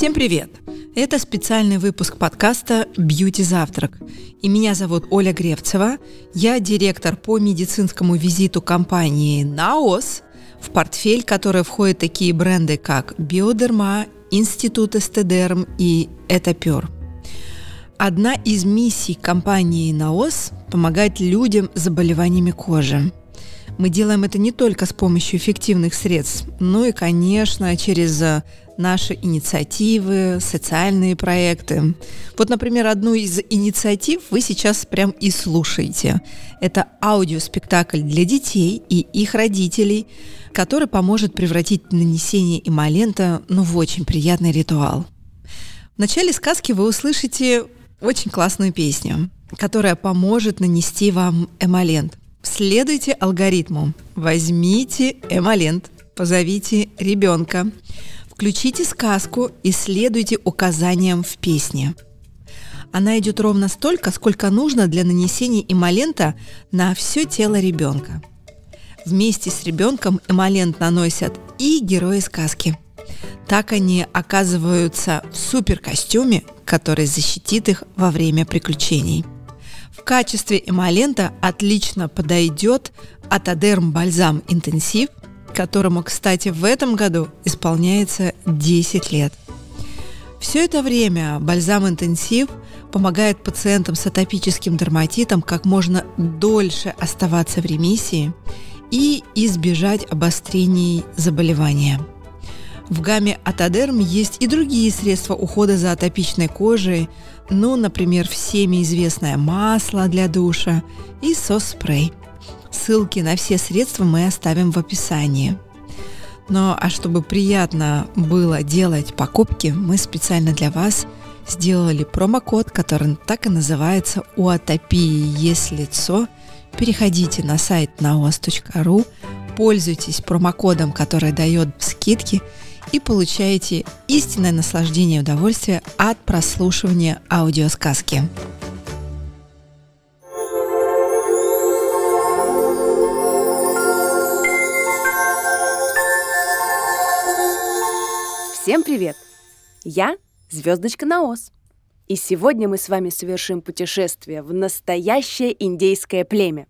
Всем привет! Это специальный выпуск подкаста «Бьюти Завтрак». И меня зовут Оля Гревцева. Я директор по медицинскому визиту компании «Наос», в портфель которой входят такие бренды, как «Биодерма», «Институт Эстедерм» и «Этапер». Одна из миссий компании «Наос» – помогать людям с заболеваниями кожи. Мы делаем это не только с помощью эффективных средств, но и, конечно, через э, наши инициативы, социальные проекты. Вот, например, одну из инициатив вы сейчас прям и слушаете. Это аудиоспектакль для детей и их родителей, который поможет превратить нанесение эмолента ну, в очень приятный ритуал. В начале сказки вы услышите очень классную песню, которая поможет нанести вам эмолент. Следуйте алгоритму. Возьмите эмолент, позовите ребенка, включите сказку и следуйте указаниям в песне. Она идет ровно столько, сколько нужно для нанесения эмолента на все тело ребенка. Вместе с ребенком эмолент наносят и герои сказки. Так они оказываются в суперкостюме, который защитит их во время приключений. В качестве эмолента отлично подойдет Атодерм Бальзам Интенсив, которому, кстати, в этом году исполняется 10 лет. Все это время бальзам интенсив помогает пациентам с атопическим дерматитом как можно дольше оставаться в ремиссии и избежать обострений заболевания. В гамме Атодерм есть и другие средства ухода за атопичной кожей, ну, например, всеми известное масло для душа и сос-спрей. Ссылки на все средства мы оставим в описании. Но а чтобы приятно было делать покупки, мы специально для вас сделали промокод, который так и называется «У атопии есть лицо». Переходите на сайт naos.ru, пользуйтесь промокодом, который дает скидки – и получаете истинное наслаждение и удовольствие от прослушивания аудиосказки. Всем привет! Я Звездочка Наос. И сегодня мы с вами совершим путешествие в настоящее индейское племя.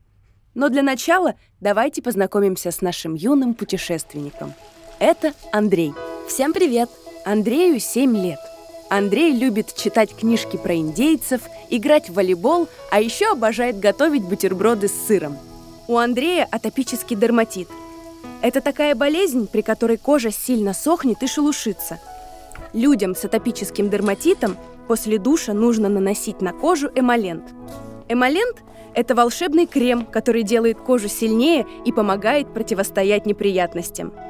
Но для начала давайте познакомимся с нашим юным путешественником. Это Андрей – Всем привет! Андрею 7 лет. Андрей любит читать книжки про индейцев, играть в волейбол, а еще обожает готовить бутерброды с сыром. У Андрея атопический дерматит. Это такая болезнь, при которой кожа сильно сохнет и шелушится. Людям с атопическим дерматитом после душа нужно наносить на кожу эмолент. Эмолент – это волшебный крем, который делает кожу сильнее и помогает противостоять неприятностям –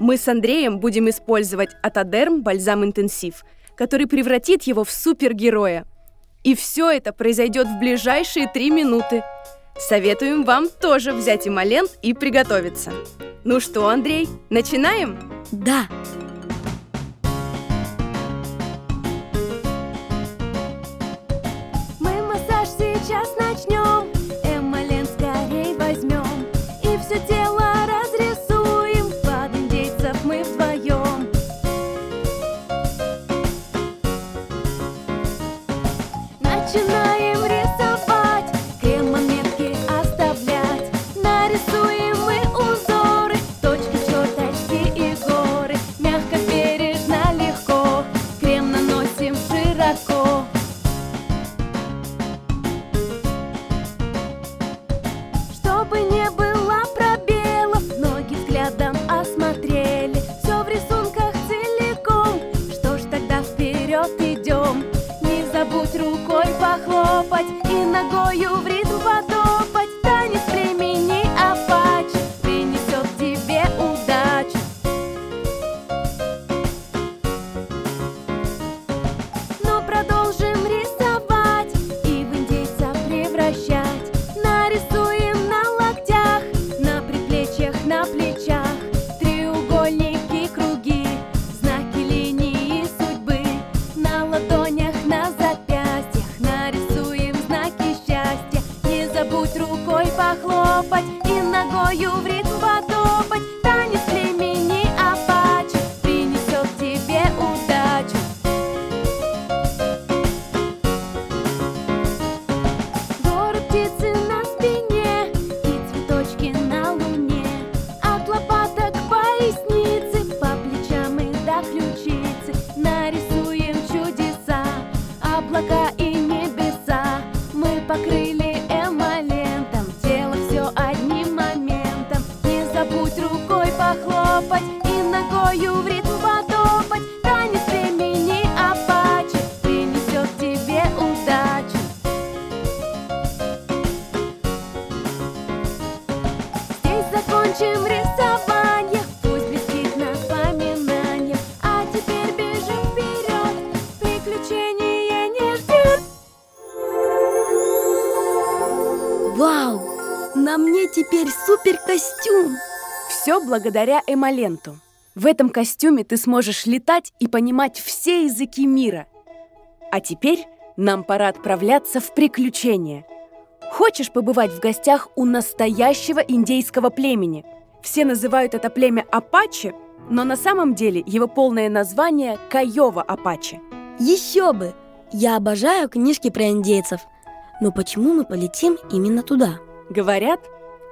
мы с Андреем будем использовать Атодерм Бальзам Интенсив, который превратит его в супергероя. И все это произойдет в ближайшие три минуты. Советуем вам тоже взять эмолент и приготовиться. Ну что, Андрей, начинаем? Да. Мы массаж сейчас начнем. Забудь рукой похлопать и ногою в ритм потопать. Танец клей мне теперь супер костюм! Все благодаря Эмаленту. В этом костюме ты сможешь летать и понимать все языки мира. А теперь нам пора отправляться в приключения. Хочешь побывать в гостях у настоящего индейского племени? Все называют это племя Апачи, но на самом деле его полное название Каева Апачи. Еще бы! Я обожаю книжки про индейцев. Но почему мы полетим именно туда? Говорят,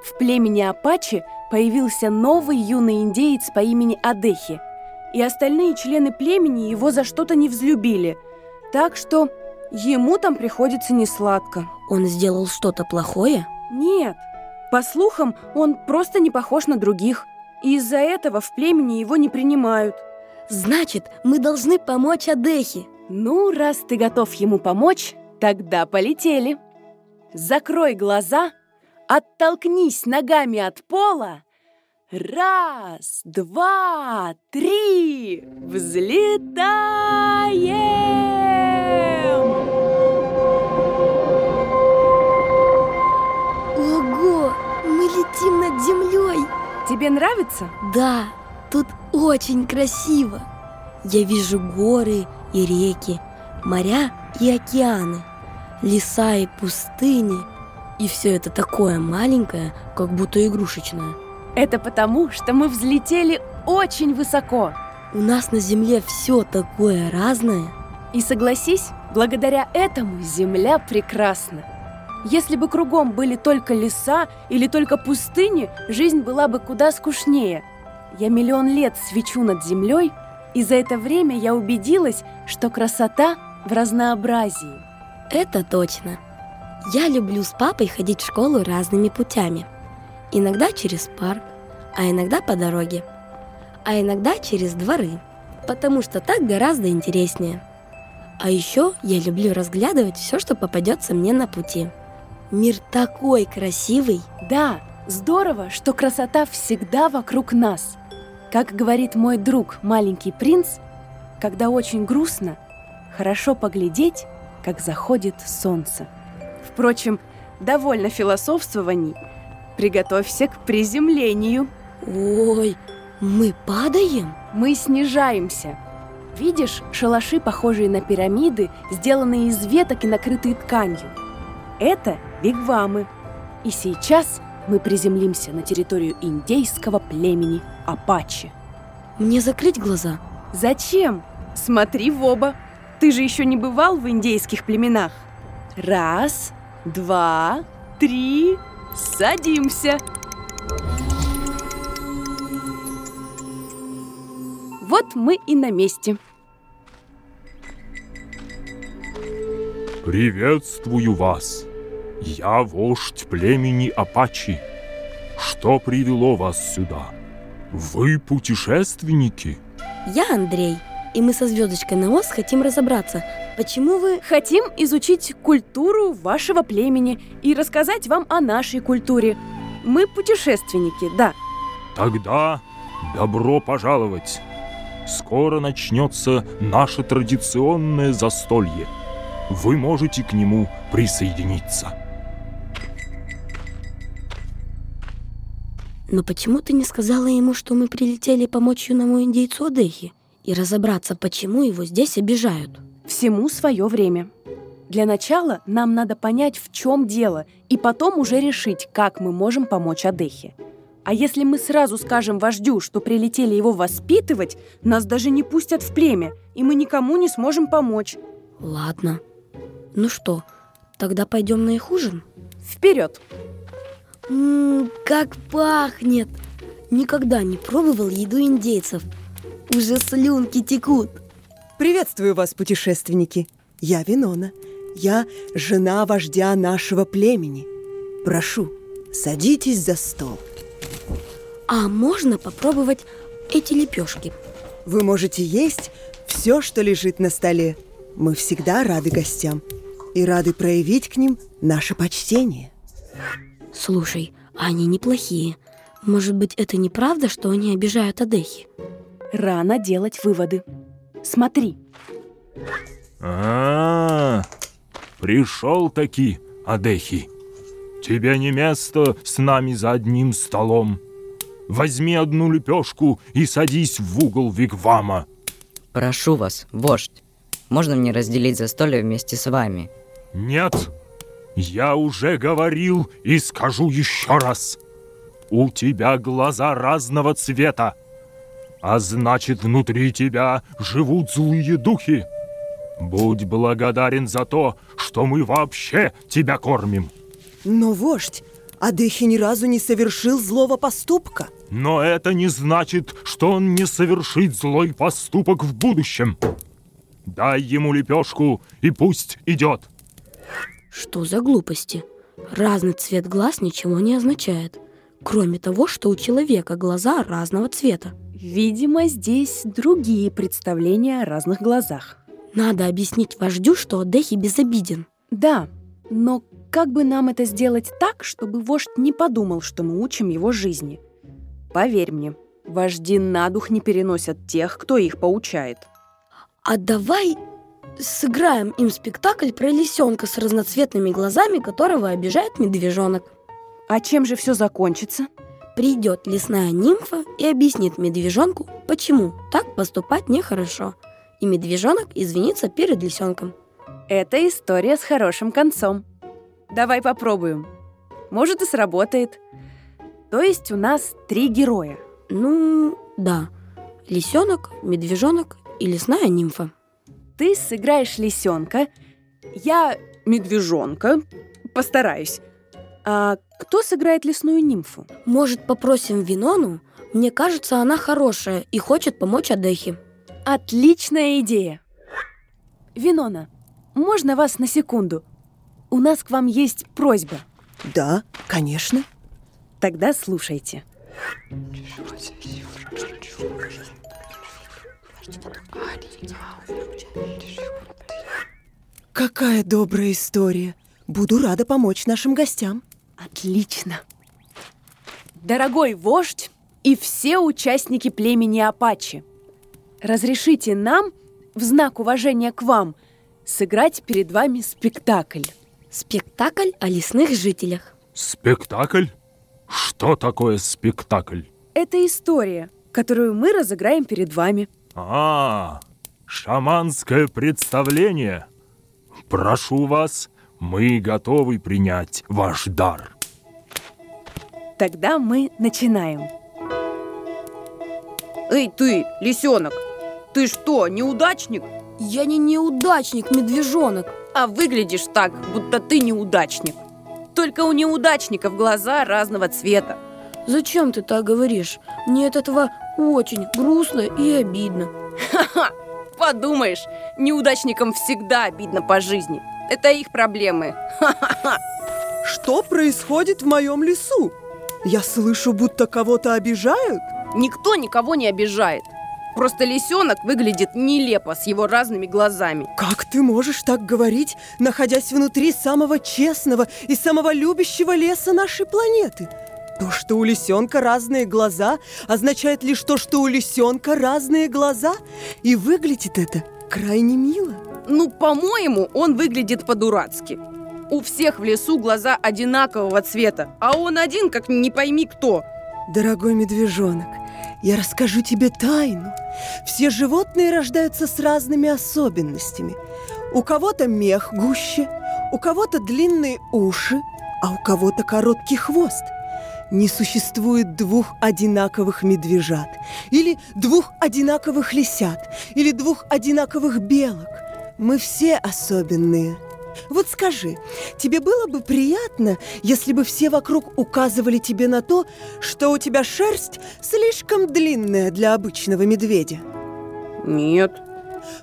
в племени Апачи появился новый юный индеец по имени Адехи, и остальные члены племени его за что-то не взлюбили, так что ему там приходится несладко. Он сделал что-то плохое? Нет, по слухам, он просто не похож на других, и из-за этого в племени его не принимают. Значит, мы должны помочь Адехе. Ну, раз ты готов ему помочь, тогда полетели. Закрой глаза, оттолкнись ногами от пола. Раз, два, три, взлетаем! Ого! Мы летим над землей! Тебе нравится? Да, тут очень красиво. Я вижу горы и реки, моря и океаны, леса и пустыни. И все это такое маленькое, как будто игрушечное. Это потому, что мы взлетели очень высоко. У нас на земле все такое разное. И согласись, благодаря этому Земля прекрасна. Если бы кругом были только леса или только пустыни, жизнь была бы куда скучнее. Я миллион лет свечу над землей, и за это время я убедилась, что красота в разнообразии. Это точно. Я люблю с папой ходить в школу разными путями. Иногда через парк, а иногда по дороге. А иногда через дворы, потому что так гораздо интереснее. А еще я люблю разглядывать все, что попадется мне на пути. Мир такой красивый. Да, здорово, что красота всегда вокруг нас. Как говорит мой друг, маленький принц, когда очень грустно, хорошо поглядеть, как заходит солнце. Впрочем, довольно философствований. Приготовься к приземлению. Ой, мы падаем? Мы снижаемся. Видишь шалаши, похожие на пирамиды, сделанные из веток и накрытые тканью? Это вигвамы. И сейчас мы приземлимся на территорию индейского племени Апачи. Мне закрыть глаза? Зачем? Смотри в оба. Ты же еще не бывал в индейских племенах. Раз, два, три, садимся. Вот мы и на месте. Приветствую вас. Я вождь племени Апачи. Что привело вас сюда? Вы путешественники? Я Андрей, и мы со звездочкой на ос хотим разобраться, почему вы... Хотим изучить культуру вашего племени и рассказать вам о нашей культуре. Мы путешественники, да. Тогда добро пожаловать. Скоро начнется наше традиционное застолье. Вы можете к нему присоединиться. Но почему ты не сказала ему, что мы прилетели помочь юному индейцу Адехи и разобраться, почему его здесь обижают? Всему свое время. Для начала нам надо понять, в чем дело, и потом уже решить, как мы можем помочь Адехе. А если мы сразу скажем вождю, что прилетели его воспитывать, нас даже не пустят в племя, и мы никому не сможем помочь. Ладно. Ну что, тогда пойдем на их ужин? Вперед! Ммм, как пахнет! Никогда не пробовал еду индейцев. Уже слюнки текут. Приветствую вас, путешественники. Я Винона. Я жена вождя нашего племени. Прошу, садитесь за стол. А можно попробовать эти лепешки? Вы можете есть все, что лежит на столе. Мы всегда рады гостям и рады проявить к ним наше почтение. Слушай, они неплохие. Может быть, это неправда, что они обижают Адехи? Рано делать выводы. Смотри, А, пришел таки, Адехи. Тебе не место с нами за одним столом. Возьми одну лепешку и садись в угол вигвама. Прошу вас, вождь, можно мне разделить застолье вместе с вами? Нет, я уже говорил и скажу еще раз. У тебя глаза разного цвета, а значит, внутри тебя живут злые духи. Будь благодарен за то, что мы вообще тебя кормим. Но вождь, Адехи ни разу не совершил злого поступка. Но это не значит, что он не совершит злой поступок в будущем. Дай ему лепешку и пусть идет. Что за глупости? Разный цвет глаз ничего не означает. Кроме того, что у человека глаза разного цвета. Видимо, здесь другие представления о разных глазах. Надо объяснить вождю, что Адехи безобиден. Да, но как бы нам это сделать так, чтобы вождь не подумал, что мы учим его жизни? Поверь мне, вожди на дух не переносят тех, кто их поучает. А давай сыграем им спектакль про лисенка с разноцветными глазами, которого обижает медвежонок. А чем же все закончится? Придет лесная нимфа и объяснит медвежонку, почему так поступать нехорошо. И медвежонок извинится перед лисенком. Это история с хорошим концом. Давай попробуем. Может и сработает. То есть у нас три героя. Ну, да. Лисенок, медвежонок и лесная нимфа. Ты сыграешь лисенка, я медвежонка, постараюсь. А кто сыграет лесную нимфу? Может, попросим Винону? Мне кажется, она хорошая и хочет помочь Адехе. Отличная идея! Винона, можно вас на секунду? У нас к вам есть просьба. Да, конечно. Тогда слушайте. Какая добрая история. Буду рада помочь нашим гостям. Отлично. Дорогой вождь и все участники племени Апачи, разрешите нам, в знак уважения к вам, сыграть перед вами спектакль. Спектакль о лесных жителях. Спектакль? Что такое спектакль? Это история, которую мы разыграем перед вами. А, шаманское представление. Прошу вас, мы готовы принять ваш дар. Тогда мы начинаем. Эй, ты, лисенок, ты что, неудачник? Я не неудачник, медвежонок. А выглядишь так, будто ты неудачник. Только у неудачников глаза разного цвета. Зачем ты так говоришь? Мне от этого очень грустно и обидно. Ха-ха! Подумаешь, неудачникам всегда обидно по жизни. Это их проблемы. Что происходит в моем лесу? Я слышу, будто кого-то обижают. Никто никого не обижает. Просто лисенок выглядит нелепо с его разными глазами. Как ты можешь так говорить, находясь внутри самого честного и самого любящего леса нашей планеты? То, что у лисенка разные глаза, означает лишь то, что у лисенка разные глаза, и выглядит это крайне мило. Ну, по-моему, он выглядит по-дурацки. У всех в лесу глаза одинакового цвета, а он один, как не пойми кто. Дорогой медвежонок, я расскажу тебе тайну. Все животные рождаются с разными особенностями. У кого-то мех гуще, у кого-то длинные уши, а у кого-то короткий хвост. Не существует двух одинаковых медвежат, или двух одинаковых лисят, или двух одинаковых белок. Мы все особенные. Вот скажи, тебе было бы приятно, если бы все вокруг указывали тебе на то, что у тебя шерсть слишком длинная для обычного медведя? Нет.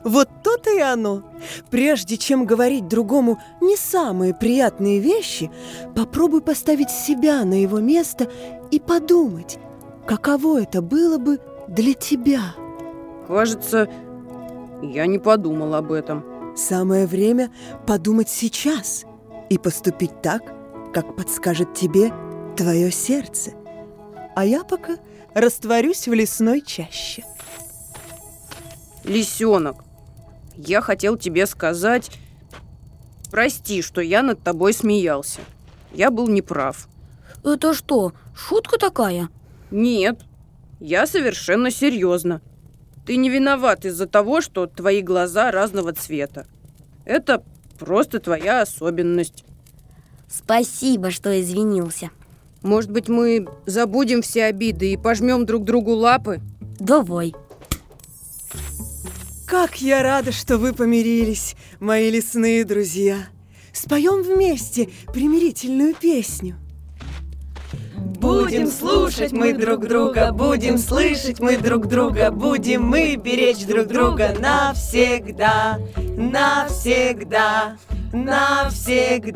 Вот то-то и оно. Прежде чем говорить другому не самые приятные вещи, попробуй поставить себя на его место и подумать, каково это было бы для тебя? Кажется, я не подумал об этом. Самое время подумать сейчас и поступить так, как подскажет тебе твое сердце. А я пока растворюсь в лесной чаще. Лисенок, я хотел тебе сказать... Прости, что я над тобой смеялся. Я был неправ. Это что, шутка такая? Нет, я совершенно серьезно. Ты не виноват из-за того, что твои глаза разного цвета. Это просто твоя особенность. Спасибо, что извинился. Может быть, мы забудем все обиды и пожмем друг другу лапы? Давай. Как я рада, что вы помирились, мои лесные друзья. Споем вместе примирительную песню. Будем слушать мы друг друга, будем слышать мы друг друга, будем мы беречь друг друга навсегда, навсегда, навсегда.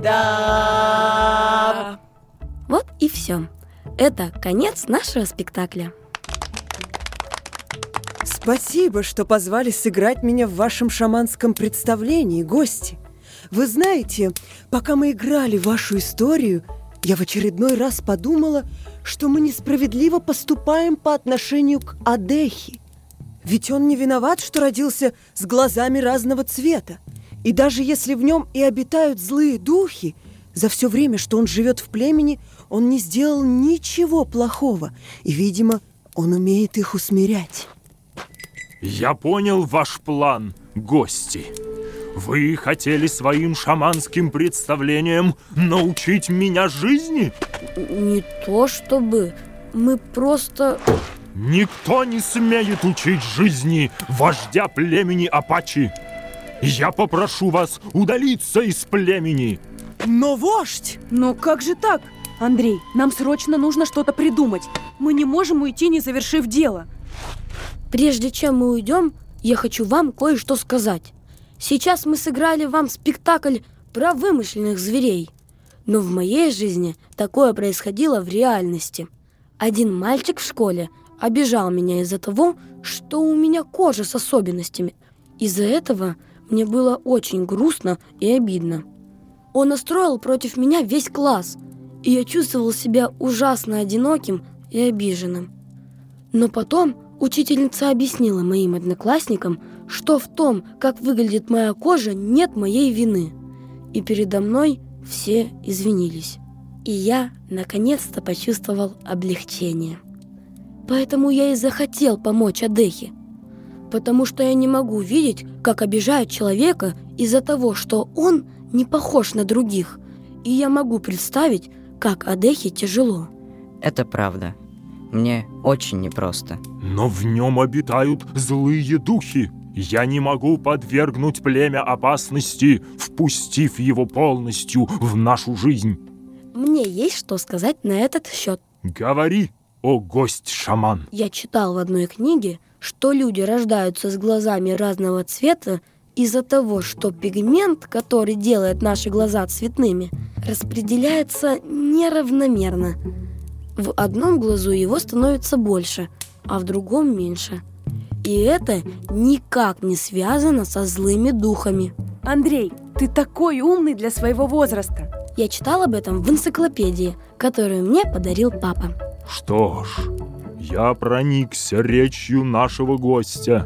Вот и все. Это конец нашего спектакля. Спасибо, что позвали сыграть меня в вашем шаманском представлении, гости. Вы знаете, пока мы играли вашу историю, я в очередной раз подумала, что мы несправедливо поступаем по отношению к Адехи. Ведь он не виноват, что родился с глазами разного цвета. И даже если в нем и обитают злые духи, за все время, что он живет в племени, он не сделал ничего плохого. И, видимо, он умеет их усмирять. Я понял ваш план, гости. Вы хотели своим шаманским представлением научить меня жизни? Не то чтобы. Мы просто... Никто не смеет учить жизни вождя племени Апачи. Я попрошу вас удалиться из племени. Но вождь! Но как же так? Андрей, нам срочно нужно что-то придумать. Мы не можем уйти, не завершив дело. Прежде чем мы уйдем, я хочу вам кое-что сказать. Сейчас мы сыграли вам спектакль про вымышленных зверей. Но в моей жизни такое происходило в реальности. Один мальчик в школе обижал меня из-за того, что у меня кожа с особенностями. Из-за этого мне было очень грустно и обидно. Он настроил против меня весь класс, и я чувствовал себя ужасно одиноким и обиженным. Но потом учительница объяснила моим одноклассникам, что в том, как выглядит моя кожа, нет моей вины. И передо мной все извинились. И я наконец-то почувствовал облегчение. Поэтому я и захотел помочь Адехе. Потому что я не могу видеть, как обижают человека из-за того, что он не похож на других. И я могу представить, как Адехе тяжело. Это правда. Мне очень непросто. Но в нем обитают злые духи. Я не могу подвергнуть племя опасности, впустив его полностью в нашу жизнь. Мне есть что сказать на этот счет. Говори, о гость-шаман. Я читал в одной книге, что люди рождаются с глазами разного цвета из-за того, что пигмент, который делает наши глаза цветными, распределяется неравномерно. В одном глазу его становится больше, а в другом меньше. И это никак не связано со злыми духами. Андрей, ты такой умный для своего возраста. Я читал об этом в энциклопедии, которую мне подарил папа. Что ж, я проникся речью нашего гостя.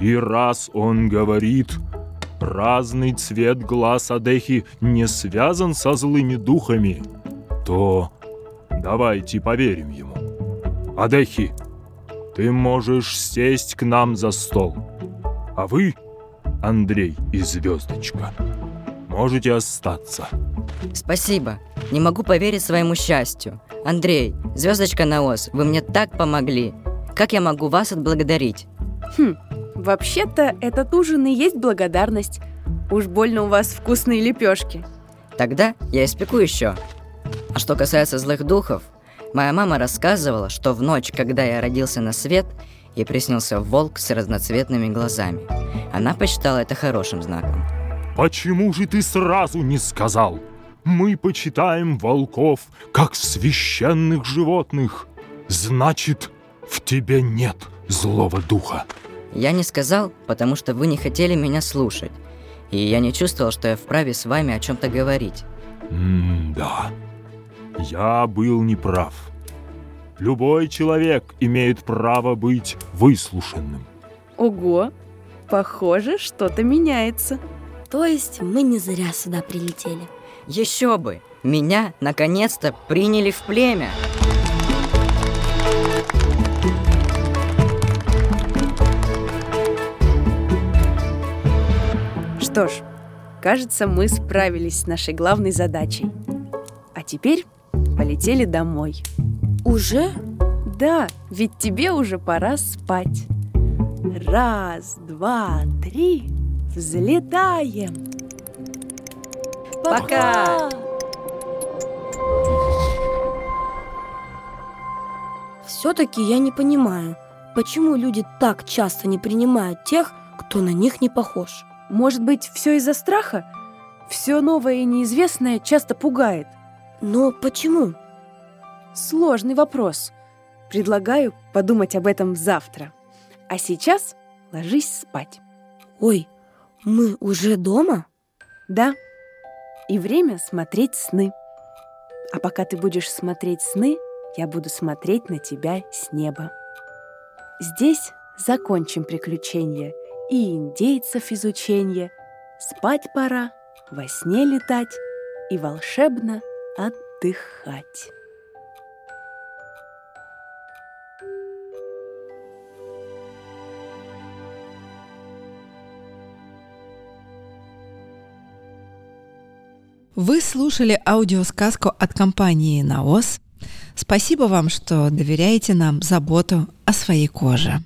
И раз он говорит, разный цвет глаз Адехи не связан со злыми духами, то давайте поверим ему. Адехи, ты можешь сесть к нам за стол. А вы, Андрей и Звездочка, можете остаться. Спасибо. Не могу поверить своему счастью. Андрей, звездочка на ос, вы мне так помогли. Как я могу вас отблагодарить? Хм, вообще-то этот ужин и есть благодарность. Уж больно у вас вкусные лепешки. Тогда я испеку еще. А что касается злых духов, моя мама рассказывала, что в ночь, когда я родился на свет, ей приснился волк с разноцветными глазами. Она посчитала это хорошим знаком. Почему же ты сразу не сказал? Мы почитаем волков как священных животных. значит, в тебе нет злого духа. Я не сказал, потому что вы не хотели меня слушать. И я не чувствовал, что я вправе с вами о чем-то говорить. М-да. Я был неправ. Любой человек имеет право быть выслушанным. Ого, похоже, что-то меняется. То есть мы не зря сюда прилетели. Еще бы! Меня наконец-то приняли в племя. Что ж, кажется, мы справились с нашей главной задачей. А теперь полетели домой. Уже? Да, ведь тебе уже пора спать. Раз, два, три, взлетаем. Пока! Все-таки я не понимаю, почему люди так часто не принимают тех, кто на них не похож. Может быть, все из-за страха? Все новое и неизвестное часто пугает. Но почему? Сложный вопрос. Предлагаю подумать об этом завтра. А сейчас ложись спать. Ой, мы уже дома? Да. И время смотреть сны. А пока ты будешь смотреть сны, я буду смотреть на тебя с неба. Здесь закончим приключения и индейцев изучение. Спать пора, во сне летать и волшебно отдыхать. Вы слушали аудиосказку от компании «Наос». Спасибо вам, что доверяете нам заботу о своей коже.